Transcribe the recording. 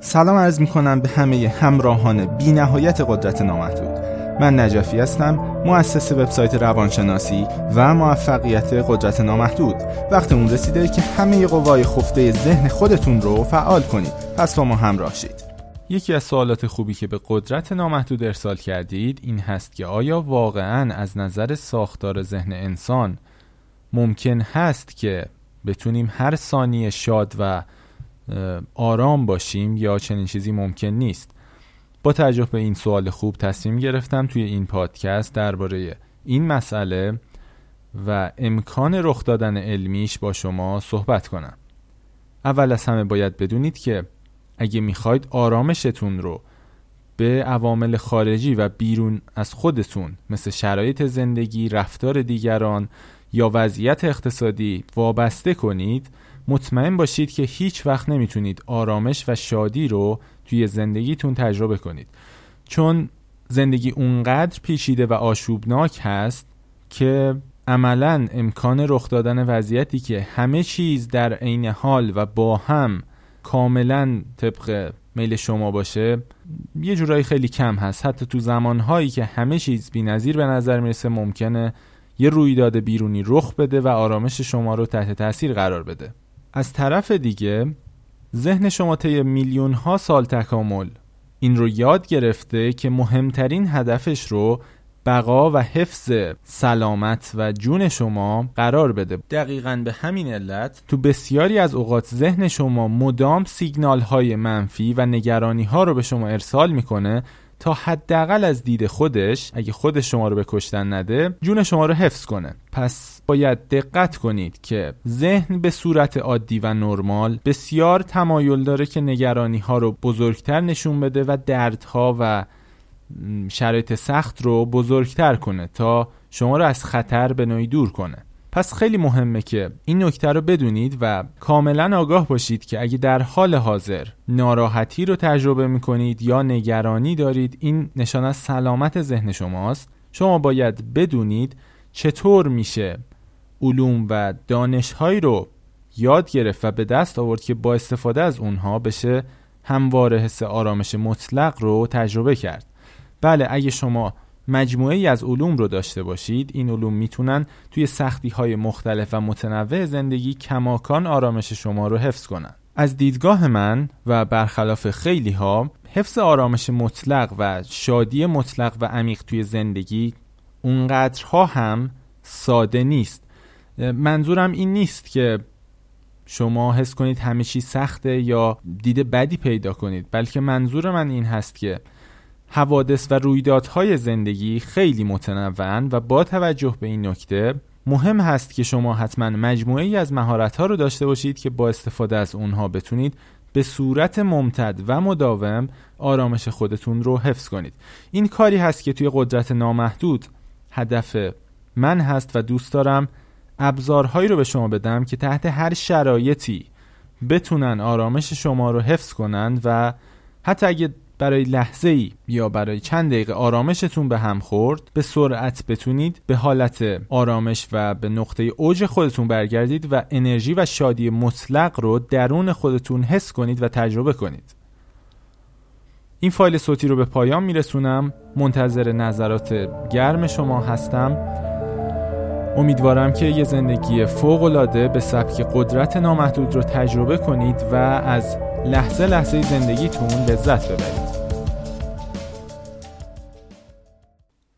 سلام عرض می کنم به همه همراهان بی نهایت قدرت نامحدود. من نجفی هستم مؤسس وبسایت روانشناسی و موفقیت قدرت نامحدود. وقت اون رسیده که همه قوای خفته ذهن خودتون رو فعال کنید. پس با ما همراه شید. یکی از سوالات خوبی که به قدرت نامحدود ارسال کردید این هست که آیا واقعا از نظر ساختار ذهن انسان ممکن هست که بتونیم هر ثانیه شاد و آرام باشیم یا چنین چیزی ممکن نیست. با توجه به این سوال خوب تصمیم گرفتم توی این پادکست درباره این مسئله و امکان رخ دادن علمیش با شما صحبت کنم. اول از همه باید بدونید که اگه می‌خواید آرامشتون رو به عوامل خارجی و بیرون از خودتون مثل شرایط زندگی، رفتار دیگران یا وضعیت اقتصادی وابسته کنید مطمئن باشید که هیچ وقت نمی‌تونید آرامش و شادی رو توی زندگیتون تجربه کنید. چون زندگی اونقدر پیچیده و آشوبناک هست که عملا امکان رخ دادن وضعیتی که همه چیز در عین حال و با هم کاملا طبق میل شما باشه یه جورایی خیلی کم هست. حتی تو زمانهایی که همه چیز بی نظیر به نظر می‌رسه ممکنه یه رویداد بیرونی رخ بده و آرامش شما رو تحت تاثیر قرار بده. از طرف دیگه ذهن شما طی میلیون ها سال تکامل این رو یاد گرفته که مهمترین هدفش رو بقا و حفظ سلامت و جون شما قرار بده. دقیقا به همین علت تو بسیاری از اوقات ذهن شما مدام سیگنال های منفی و نگرانی ها رو به شما ارسال می‌کنه تا حداقل از دید خودش اگه خودش شما رو به کشتن نده جون شما رو حفظ کنه. پس باید دقت کنید که ذهن به صورت عادی و نرمال بسیار تمایل داره که نگرانی ها رو بزرگتر نشون بده و دردها و شرایط سخت رو بزرگتر کنه تا شما رو از خطر به نوعی دور کنه. پس خیلی مهمه که این نکته رو بدونید و کاملا آگاه باشید که اگه در حال حاضر ناراحتی رو تجربه می‌کنید یا نگرانی دارید این نشان از سلامت ذهن شماست. شما باید بدونید چطور میشه علوم و دانشهایی رو یاد گرفت و به دست آورد که با استفاده از اونها بشه همواره حس آرامش مطلق رو تجربه کرد. بله اگه شما مجموعه ای از علوم رو داشته باشید. این علوم می‌تونن توی سختی های مختلف و متنوع زندگی کماکان آرامش شما رو حفظ کنن. از دیدگاه من و برخلاف خیلی ها حفظ آرامش مطلق و شادی مطلق و عمیق توی زندگی اونقدرها هم ساده نیست. منظورم این نیست که شما حس کنید همه چی سخته یا دید بدی پیدا کنید بلکه منظور من این هست که حوادث و رویدادهای زندگی خیلی متنوعن و با توجه به این نکته مهم هست که شما حتما مجموعه ای از مهارت رو داشته باشید که با استفاده از اونها بتونید به صورت ممتد و مداوم آرامش خودتون رو حفظ کنید. این کاری هست که توی قدرت نامحدود هدف من هست و دوست دارم ابزارهایی رو به شما بدم که تحت هر شرایطی بتونن آرامش شما رو حفظ کنند و حتی اگه برای لحظه ای یا برای چند دقیقه آرامشتون به هم خورد به سرعت بتونید به حالت آرامش و به نقطه اوج خودتون برگردید و انرژی و شادی مطلق رو درون خودتون حس کنید و تجربه کنید. این فایل صوتی رو به پایان میرسونم. منتظر نظرات گرم شما هستم. امیدوارم که یه زندگی فوقالعاده به سبک قدرت نامحدود رو تجربه کنید و از لحظه لحظه زندگیتون لذت ببرید.